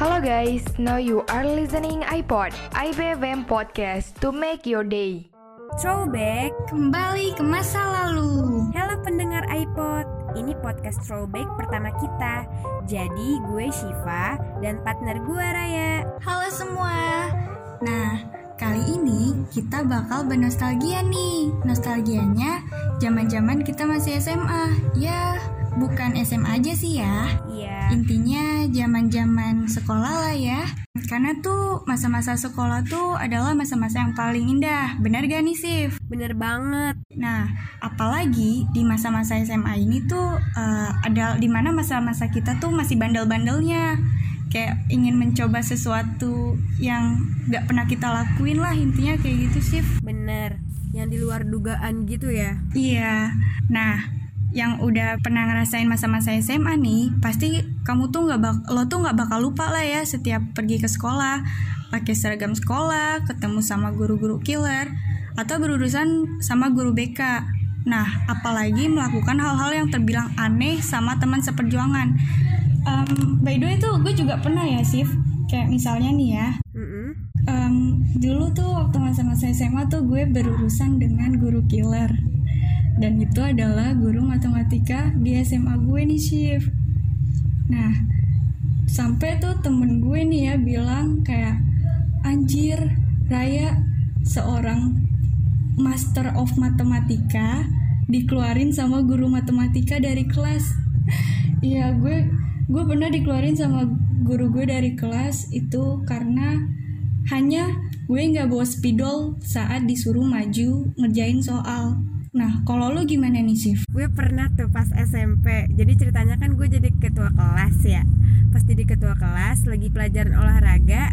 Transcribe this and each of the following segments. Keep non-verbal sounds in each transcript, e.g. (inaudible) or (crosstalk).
Halo guys, now you are listening iPod, IBFM Podcast to make your day. Throwback Kembali ke masa lalu. Halo pendengar iPod Ini podcast Throwback pertama kita. Jadi gue Shiva dan partner gue Raya. Halo semua. Nah, kali ini kita bakal bernostalgia nih. Nostalgianya zaman-zaman kita masih SMA Ya, bukan SMA aja sih ya. Iya. Intinya zaman-zaman sekolah lah ya. Karena tuh masa-masa sekolah tuh adalah masa-masa yang paling indah. Benar gak nih Sif? Bener banget. Nah, apalagi di masa-masa SMA ini tuh uh, ada di mana masa-masa kita tuh masih bandel-bandelnya, kayak ingin mencoba sesuatu yang nggak pernah kita lakuin lah intinya kayak gitu sih. Bener Yang di luar dugaan gitu ya. Iya. Nah, yang udah pernah ngerasain masa-masa SMA nih, pasti kamu tuh nggak bak lo tuh nggak bakal lupa lah ya setiap pergi ke sekolah, pakai seragam sekolah, ketemu sama guru-guru killer, atau berurusan sama guru BK. Nah, apalagi melakukan hal-hal yang terbilang aneh sama teman seperjuangan. Em, by the way tuh gue juga pernah ya, Sif. Kayak misalnya nih ya. Em, dulu tuh waktu masa-masa SMA tuh gue berurusan dengan guru killer dan itu adalah guru matematika di SMA gue nih Shift nah sampai tuh temen gue nih ya bilang kayak anjir Raya seorang master of matematika dikeluarin sama guru matematika dari kelas (laughs) Iya gue gue pernah dikeluarin sama guru gue dari kelas itu karena hanya gue nggak bawa spidol saat disuruh maju ngerjain soal. Nah kalau lo gimana nih Sif? Gue pernah tuh pas SMP Jadi ceritanya kan gue jadi ketua kelas ya. Pas jadi ketua kelas lagi pelajaran olahraga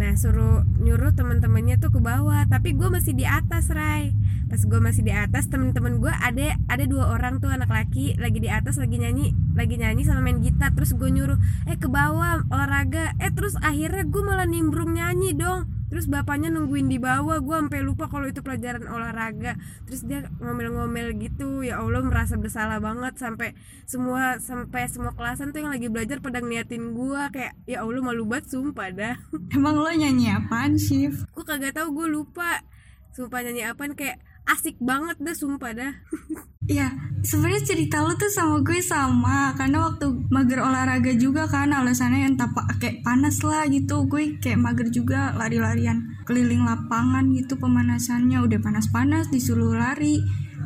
Nah suruh nyuruh temen-temennya tuh ke bawah. Tapi gue masih di atas Rai Pas gue masih di atas temen-temen gue ada ada dua orang tuh anak laki Lagi di atas lagi nyanyi Lagi nyanyi sama main gitar. Terus gue nyuruh eh ke bawah olahraga. Eh terus akhirnya gue malah nimbrung nyanyi dong Terus bapaknya nungguin di bawah Gue sampai lupa kalau itu pelajaran olahraga. Terus dia ngomel-ngomel gitu Ya Allah merasa bersalah banget Sampai semua sampai semua kelasan tuh yang lagi belajar pada ngeliatin gue Kayak ya Allah malu banget sumpah dah. Emang lo nyanyi apaan Sif? Gue kagak tahu gue lupa. Sumpah nyanyi apaan kayak asik banget dah sumpah dah. (laughs) Ya sebenarnya cerita lo tuh sama gue sama Karena waktu mager olahraga juga kan Alasannya entah pakai panas lah gitu Gue kayak mager juga lari-larian Keliling lapangan gitu pemanasannya Udah panas-panas disuruh lari.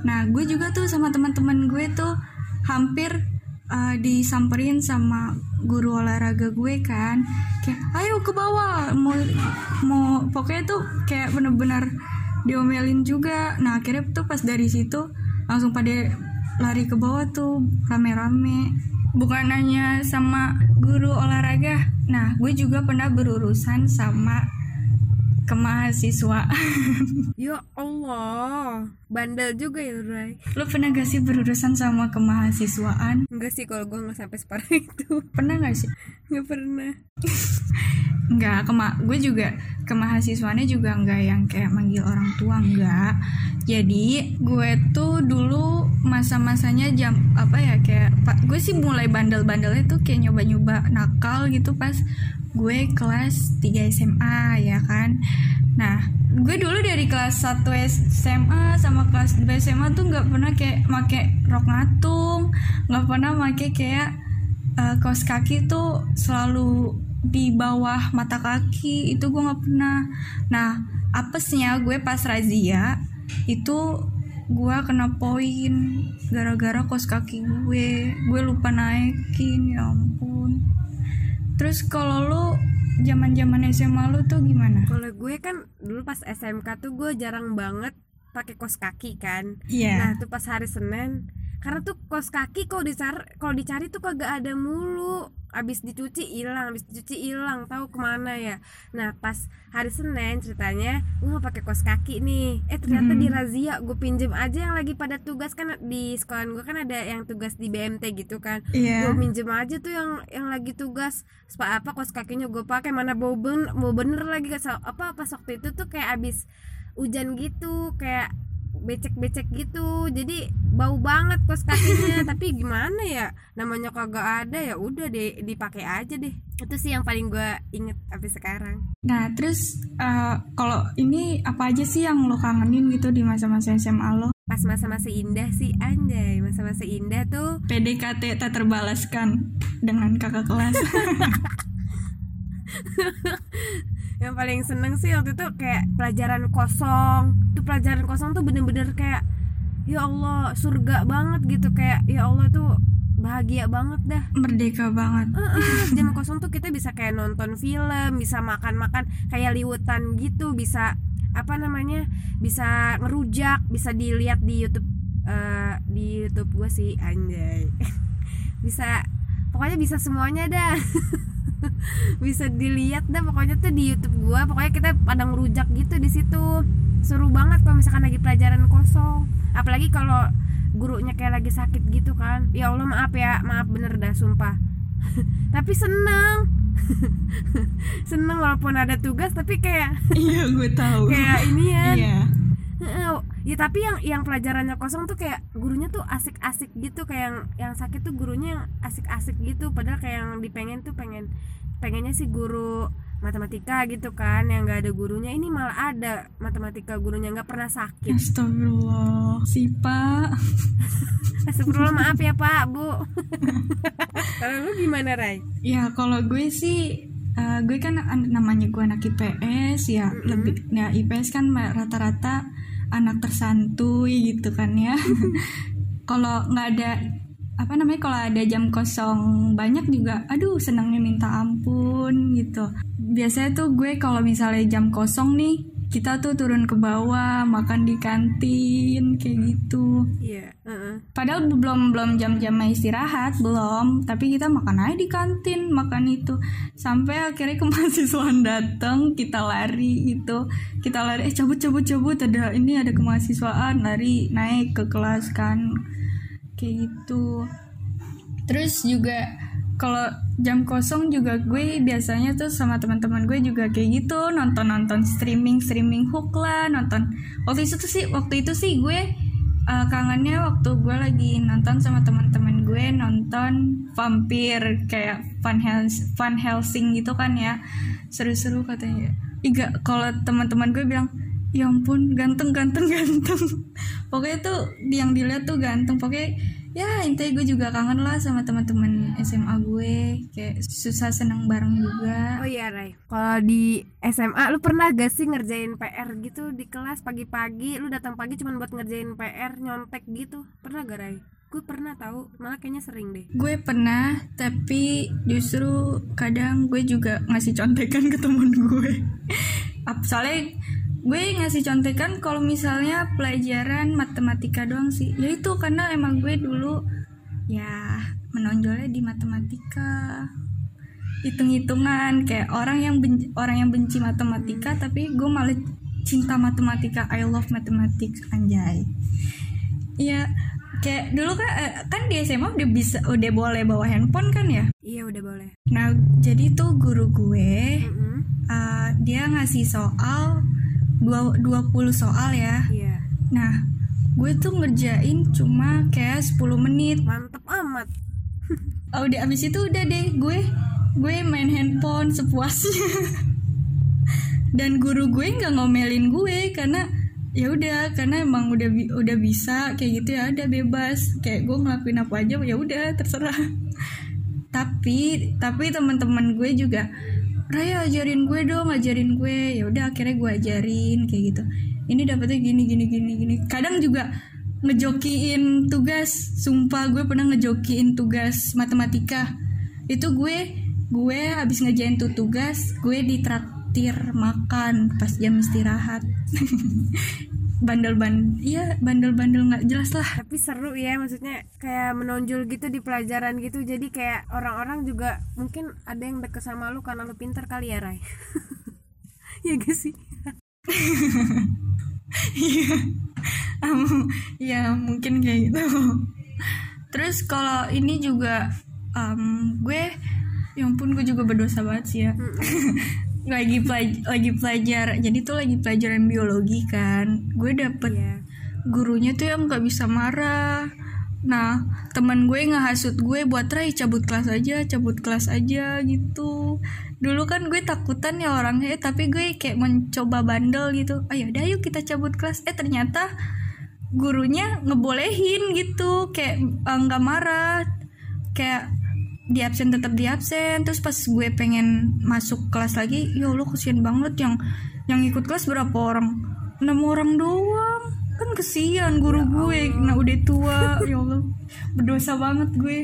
Nah gue juga tuh sama teman-teman gue tuh Hampir uh, disamperin sama guru olahraga gue kan. Kayak ayo ke bawah Mau, mau pokoknya tuh kayak bener-bener diomelin juga. Nah akhirnya tuh pas dari situ langsung pada lari ke bawah tuh rame-rame. Bukan hanya sama guru olahraga nah gue juga pernah berurusan sama kemahasiswa (laughs) Ya Allah Bandel juga ya Ray. Lo pernah gak sih berurusan sama kemahasiswaan? Enggak sih kalau gue nggak sampai separah (laughs) itu. Pernah gak sih? Nggak pernah (laughs) Enggak, kema gue juga kemahasiswaannya juga enggak yang kayak manggil orang tua enggak. Jadi gue tuh dulu masa-masanya jam apa ya kayak gue sih mulai bandel-bandelnya tuh kayak nyoba-nyoba nakal gitu pas gue kelas 3 SMA ya kan. Nah, gue dulu dari kelas 1 SMA sama kelas 2 SMA tuh nggak pernah kayak make rok ngatung, nggak pernah make kayak eh, kaos kaki tuh selalu di bawah mata kaki itu gue nggak pernah. Nah apesnya gue pas razia itu gue kena poin gara-gara kaos kaki gue. Gue lupa naikin ya ampun. Terus kalau lu zaman zaman SMA lu tuh gimana? Kalau gue kan dulu pas SMK tuh gue jarang banget pakai kos kaki kan. Iya. Nah tuh pas hari Senin Karena tuh kos kaki kalau dicari kalau dicari tuh kagak ada mulu Abis dicuci hilang, abis dicuci hilang, tahu ke mana ya? Nah pas hari Senin ceritanya gue mau pakai kos kaki nih. Eh ternyata Hmm. di razia gue pinjem aja yang lagi pada tugas. Kan di sekolah gue kan ada yang tugas di BMT gitu kan. Iya. gue minjem aja tuh yang yang lagi tugas. Spa apa kos kakinya gue pakai mana bau ben mau bener lagi apa pas waktu itu tuh kayak abis hujan gitu kayak becek-becek gitu. Jadi bau banget kos kakinya. (laughs) Tapi gimana ya? Namanya kagak ada ya udah deh dipakai aja deh. Itu sih yang paling gue inget sampai sekarang. Nah, terus eh, kalau ini apa aja sih yang lo kangenin gitu di masa-masa SMA lo? pas masa-masa indah sih anjay. Masa-masa indah tuh PDKT tak terbalaskan dengan kakak kelas. (laughs) yang paling seneng sih waktu itu kayak pelajaran kosong. Tuh pelajaran kosong tuh bener-bener kayak ya Allah surga banget gitu. Kayak ya Allah tuh bahagia banget dah. Merdeka banget. Heeh, jam kosong tuh kita bisa kayak nonton film bisa makan-makan kayak liwetan gitu bisa apa namanya bisa ngerujak bisa dilihat di YouTube eh, di YouTube gue sih anjay. (laughs) Bisa pokoknya bisa semuanya dah. (laughs) Bisa dilihat dah pokoknya tuh di YouTube gua. Pokoknya kita pada ngerujak gitu di situ seru banget kalau misalkan lagi pelajaran kosong. Apalagi kalau gurunya kayak lagi sakit gitu kan. Ya Allah maaf ya. Maaf bener dah sumpah. (laughs) Tapi seneng. (laughs) Seneng walaupun ada tugas tapi kayak (laughs) iya, gue tahu. kayak ini ya. Iya. Ya tapi yang yang pelajarannya kosong tuh kayak gurunya tuh asik-asik gitu. Kayak yang yang sakit tuh gurunya yang asik-asik gitu. Padahal kayak yang dipengen tuh pengen pengennya sih guru matematika gitu kan yang nggak ada gurunya ini malah ada matematika gurunya nggak pernah sakit Astagfirullah. Si Pak. (laughs) Astagfirullah maaf ya pak bu (laughs) kalau lu gimana Ray Ya kalau gue sih eh, gue kan an- namanya gue anak IPS ya lebih ya IPS kan rata-rata anak tersantuy gitu kan ya. (laughs) kalau nggak ada apa namanya kalau ada jam kosong banyak juga aduh senangnya minta ampun gitu. Biasanya tuh gue kalau misalnya jam kosong nih kita tuh turun ke bawah makan di kantin kayak gitu. Iya heeh. Padahal belum belum jam-jam istirahat belum, tapi kita makan aja di kantin makan itu. Sampai akhirnya kemahasiswaan (laughs) datang kita lari gitu. Kita lari eh cabut cabut cabut. Ada ini ada kemahasiswaan lari naik ke kelas kan kayak gitu. Terus juga kalau jam kosong juga gue biasanya tuh sama teman-teman gue juga kayak gitu nonton nonton streaming streaming hook lah nonton. Waktu itu sih waktu itu sih gue uh, kangennya waktu gue lagi nonton sama teman-teman gue nonton vampir kayak Van Hels Van Helsing gitu kan ya. Seru-seru katanya. Iga kalau teman-teman gue bilang ya ampun ganteng ganteng ganteng. (laughs) Pokoknya tuh yang dilihat tuh ganteng. Pokoknya ya intinya gue juga kangen lah sama teman-teman SMA gue. Kayak susah senang bareng juga. Oh iya Ray, kalau di SMA lu pernah gak sih ngerjain PR gitu di kelas pagi-pagi? Lu datang pagi cuma buat ngerjain PR nyontek gitu. Pernah gak Ray? Gue pernah tahu, malah kayaknya sering deh. gue pernah tapi justru kadang gue juga ngasih contekan ke temen gue. (laughs) Soalnya gue ngasih contekan kalau misalnya pelajaran matematika doang sih ya itu karena emang gue dulu ya menonjolnya di matematika hitung-hitungan kayak orang yang benci, orang yang benci matematika tapi gue malah cinta matematika I love mathematics anjay Iya, kayak dulu kan eh, kan di SMA udah bisa udah boleh bawa handphone kan ya. Iya udah boleh. Nah, jadi tuh guru gue Mm-mm. eh, dia ngasih soal dua 20 soal ya. Iya, Nah, gue tuh ngerjain cuma kayak 10 menit. mantep amat. (laughs) Oh, udah abis itu udah deh gue gue main handphone sepuasnya. (laughs) Dan guru gue nggak ngomelin gue karena ya udah karena emang udah bi- udah bisa kayak gitu ya udah bebas kayak gue ngelakuin apa aja ya udah terserah (laughs) tapi tapi teman-teman gue juga Raya ajarin gue dong ajarin gue. Ya udah akhirnya gue ajarin kayak gitu. Ini dapetnya gini gini gini gini. Kadang juga ngejokiin tugas. Sumpah gue pernah ngejokiin tugas matematika. Itu gue gue habis ngejain tuh tugas gue ditraktir makan pas jam istirahat (laughs) bandel-bandel iya bandel-bandel nggak jelas lah Tapi seru ya, maksudnya kayak menonjol gitu di pelajaran gitu. Jadi kayak orang-orang juga mungkin ada yang deket sama lu karena lu pinter kali ya Ray. (laughs) ya gak sih? Iya, Am- ya mungkin kayak gitu. Terus kalau ini juga em, gue, ya ampun gue juga berdosa banget sih ya. (laughs) lagi pelaj lagi pelajar, jadi tuh lagi pelajaran biologi kan. Gue dapet Iya. gurunya tuh yang nggak bisa marah. Nah teman gue ngehasut gue buat Rai cabut kelas aja cabut kelas aja gitu. Dulu kan gue takutan ya orangnya eh, tapi gue kayak mencoba bandel gitu. Ayo dah yuk kita cabut kelas. Eh ternyata gurunya ngebolehin gitu. Kayak eh, nggak marah. Kayak di absen tetap di absen terus pas gue pengen masuk kelas lagi ya Allah kesian banget yang yang ikut kelas berapa orang? Enam orang doang. Kan kesian guru gue. Nah udah tua. Ya Allah. Berdosa banget gue.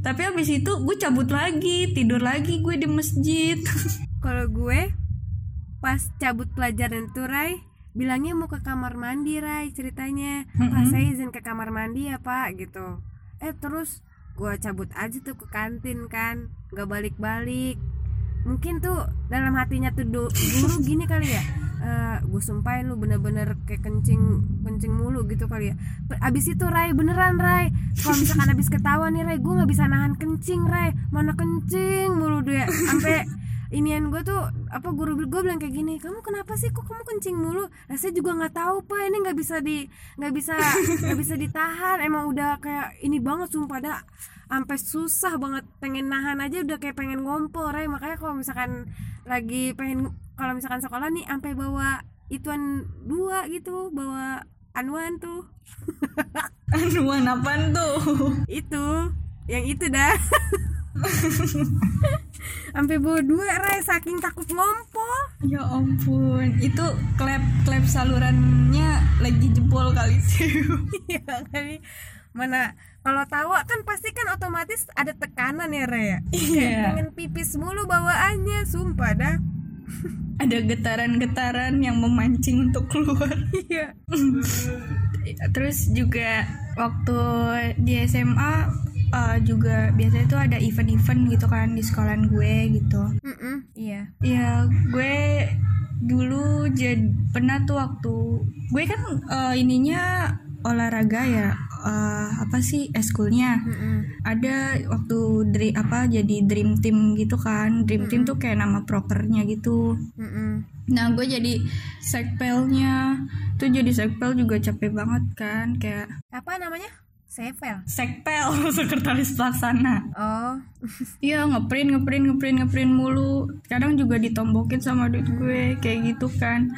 Tapi abis itu gue cabut lagi tidur lagi gue di masjid. (laughs) Kalau gue pas cabut pelajaran itu Rai bilangnya mau ke kamar mandi Rai ceritanya. Pak saya izin ke kamar mandi ya Pak gitu. Eh terus gue cabut aja tuh ke kantin kan gak balik-balik. Mungkin tuh dalam hatinya tuh guru gini kali ya uh, gue sumpahin lu bener-bener kayak kencing kencing mulu gitu kali ya. Abis itu Rai beneran Rai kalau misalkan abis ketawa nih Rai gue nggak bisa nahan kencing Rai mana kencing mulu dia sampai inian gue tuh apa guru gue bilang kayak gini kamu kenapa sih? Kok kamu kencing mulu? Nah, saya juga nggak tahu pak. Ini nggak bisa di nggak bisa (laughs) nggak bisa ditahan. Emang udah kayak ini banget sumpah. Dah sampai susah banget pengen nahan aja udah kayak pengen ngompol Ray. Makanya kalau misalkan lagi pengen kalau misalkan sekolah nih sampai bawa ituan dua gitu bawa anuan tuh. (laughs) Anuan apa tuh? Itu yang itu dah (laughs) (laughs) sampai bawa dua Ray saking takut ngompol ya ampun itu klep klep salurannya lagi jebol kali sih. (laughs) Ya kali. Mana kalau tawa kan pasti kan otomatis ada tekanan ya Rea iya. Pengen pipis mulu bawaannya sumpah dah. (laughs) Ada getaran-getaran yang memancing untuk keluar. Iya. Terus juga waktu di SMA uh, juga biasanya tuh ada event-event gitu kan di sekolahan gue gitu. Mm -mm, iya ya gue dulu jadi pernah tuh waktu gue kan uh, ininya olahraga ya uh, apa sih eskulnya mm ada waktu dari apa jadi dream team gitu kan. Dream team tuh kayak nama propernya gitu. Mm -mm. nah gue jadi sekpelnya tuh jadi sekpel juga capek banget kan kayak apa namanya Sevel sekpel (laughs) sekretaris pelaksana. Oh. Iya ngeprint ngeprint ngeprint ngeprint mulu. Kadang juga ditombokin sama duit gue kayak gitu kan.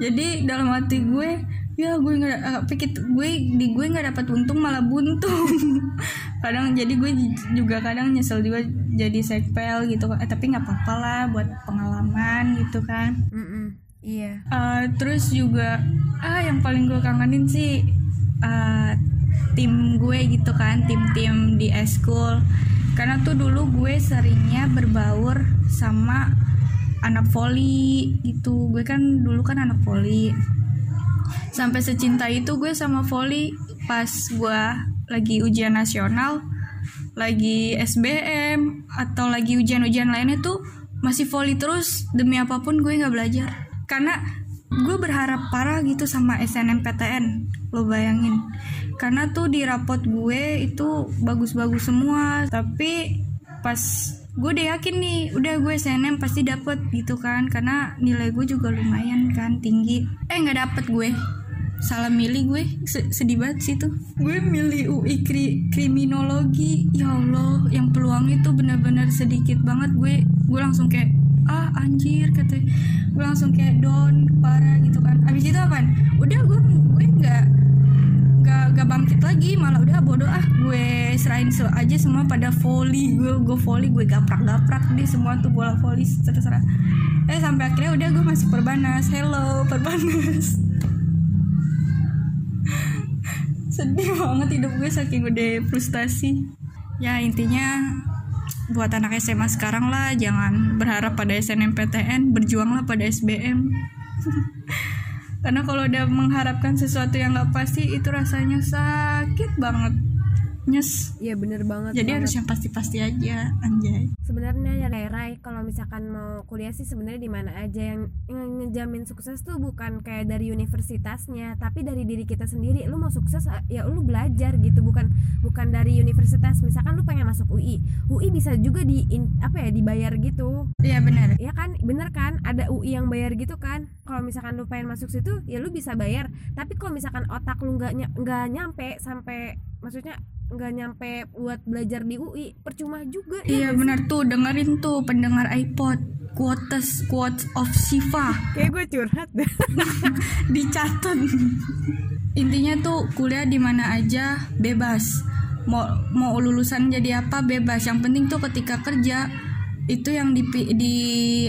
Jadi dalam hati gue ya gue nggak uh, pikir gue di gue nggak dapat untung malah buntung. (laughs) Kadang jadi gue juga kadang nyesel juga jadi sekpel gitu. Eh, tapi nggak apa-apa lah buat pengalaman gitu kan. Mm -mm. iya. Uh, terus juga ah yang paling gue kangenin sih uh, tim gue gitu kan tim-tim di eskul karena tuh dulu gue seringnya berbaur sama anak voli gitu. Gue kan dulu kan anak voli. Sampai secinta itu gue sama volley pas gue lagi ujian nasional lagi SBM atau lagi ujian-ujian lainnya tuh masih volley terus. Demi apa pun gue nggak belajar. Karena gue berharap parah gitu sama SNMPTN lo bayangin karena tuh di rapot gue itu bagus-bagus semua. Tapi pas gue udah yakin nih udah gue SNM pasti dapet gitu kan. Karena nilai gue juga lumayan kan tinggi. Eh nggak dapet gue. Salah milih gue. Sedih banget sih tuh. Gue milih UI kri kriminologi. Ya Allah yang peluang itu benar-benar sedikit banget. Gue gue langsung kayak ah anjir kata gue langsung kayak down parah gitu kan. Abis itu apa udah gue nggak bangkit lagi malah udah bodoh ah gue serahin so aja semua pada volley gue gue volley gue gaprak gaprak deh semua tuh bola volley terserah. Eh sampai akhirnya udah gue masuk perbanas. Hello perbanas. (laughs) Sedih banget hidup gue saking udah frustasi. Ya intinya buat anak SMA sekarang lah jangan berharap pada SNMPTN berjuanglah pada SBM (laughs) karena kalau udah mengharapkan sesuatu yang gak pasti itu rasanya sakit banget nyes. Iya bener banget. jadi banget. harus yang pasti-pasti aja anjay. Sebenarnya ya Rai, kalau misalkan mau kuliah sih sebenarnya di mana aja. Yang, yang ngejamin sukses tuh bukan kayak dari universitasnya tapi dari diri kita sendiri. Lu mau sukses ya lu belajar gitu. Bukan bukan dari universitas. Misalkan lu pengen masuk UI UI bisa juga di in- apa ya dibayar gitu. Iya benar ya kan? Bener kan? Ada UI yang bayar gitu kan? Kalau misalkan lu pengen masuk situ ya lu bisa bayar. Tapi kalau misalkan otak lu nggak nggak nyampe sampai maksudnya nggak nyampe buat belajar di UI percuma juga ya iya sih? benar tuh dengerin tuh pendengar iPod quotes quotes of Siva kayak gue curhat deh. (laughs) Dicatat. Intinya tuh kuliah di mana aja bebas. Mau mau lulusan jadi apa bebas. Yang penting tuh ketika kerja itu yang di, di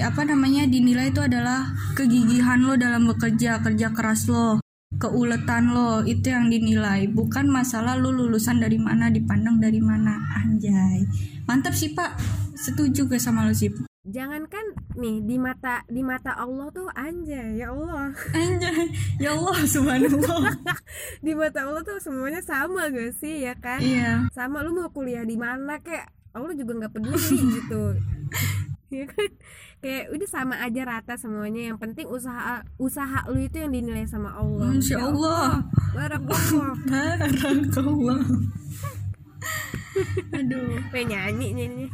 apa namanya dinilai itu adalah kegigihan lo dalam bekerja kerja keras lo keuletan lo itu yang dinilai. Bukan masalah lo lulusan dari mana dipandang dari mana. Anjay. Mantap sih pak. Setuju gak sama lo sih jangankan nih di mata di mata Allah tuh anjay ya Allah. Anjay. Ya Allah subhanallah. (laughs) Di mata Allah tuh semuanya sama gak sih ya kan? Iya. Sama lu mau kuliah di mana kayak Allah juga nggak peduli gitu ya kan? (laughs) Kayak udah sama aja rata semuanya. Yang penting usaha usaha lu itu yang dinilai sama Allah. Masya Ya Allah. Barakallah. (laughs) Barakallah. (laughs) Aduh pengen nyanyi nyanyi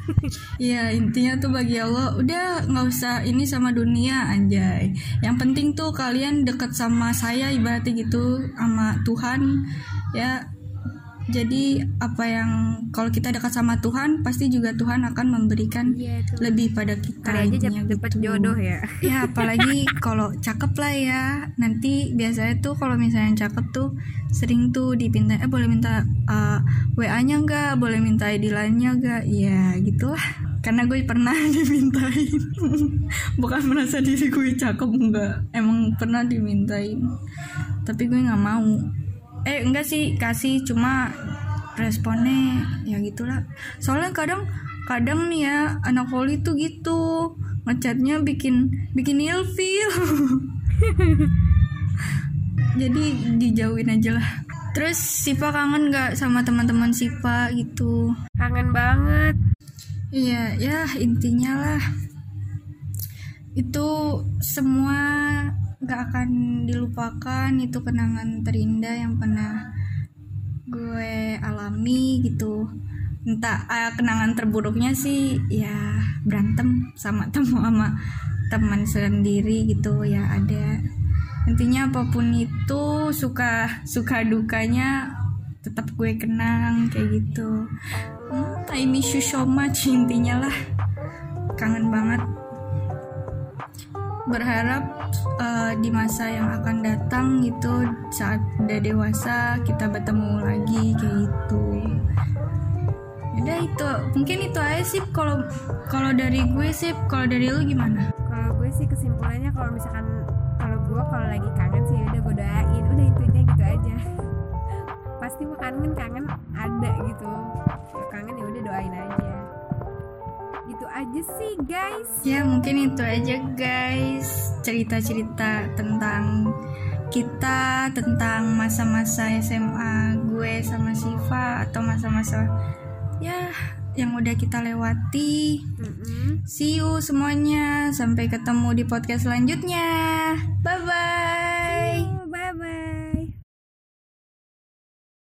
Ya intinya tuh bagi Allah Udah nggak usah ini sama dunia anjay. Yang penting tuh kalian deket sama saya Ibaratnya gitu Sama Tuhan Ya jadi apa yang kalau kita dekat sama Tuhan pasti juga Tuhan akan memberikan Iya, tuh. lebih pada kita kali aja gitu. jodoh ya. Ya apalagi kalau cakep lah ya. Nanti biasanya tuh kalau misalnya cakep tuh sering tuh dipinta eh boleh minta uh, wa nya nggak? Boleh minta id nya nggak? Ya gitulah. Karena gue pernah (laughs) dimintain. Bukan merasa diri gue cakep enggak emang pernah dimintain. Tapi gue nggak mau eh enggak sih kasih cuma responnya ya gitulah. Soalnya kadang kadang nih ya anak poli tuh gitu ngechatnya bikin bikin ilfil. (laughs) Jadi dijauhin aja lah. Terus Sipa kangen nggak sama teman-teman Sipa gitu? Kangen banget. Iya ya intinya lah. Itu semua gak akan dilupakan itu kenangan terindah yang pernah gue alami gitu. Entah eh, kenangan terburuknya sih ya berantem sama (laughs) temu sama teman sendiri gitu ya ada. Intinya apa pun itu suka suka dukanya tetap gue kenang kayak gitu. Hmm, I miss you so much (laughs) intinya lah. Kangen banget berharap uh, di masa yang akan datang gitu saat udah dewasa kita bertemu lagi kayak gitu. Udah itu. Mungkin itu aja sih kalau kalau dari gue sih kalau dari lu gimana? Kalau gue sih kesimpulannya kalau misalkan kalau gue kalau lagi kangen sih udah gue doain. Udah intinya gitu aja. (laughs) Pasti mau kangen kangen ada gitu. Kangen ya udah doain aja gitu aja sih guys. Ya mungkin itu aja guys. Cerita-cerita tentang kita tentang masa-masa SMA gue sama Siva atau masa-masa ya yang udah kita lewati. Mm-mm. see you semuanya. Sampai ketemu di podcast selanjutnya. Bye bye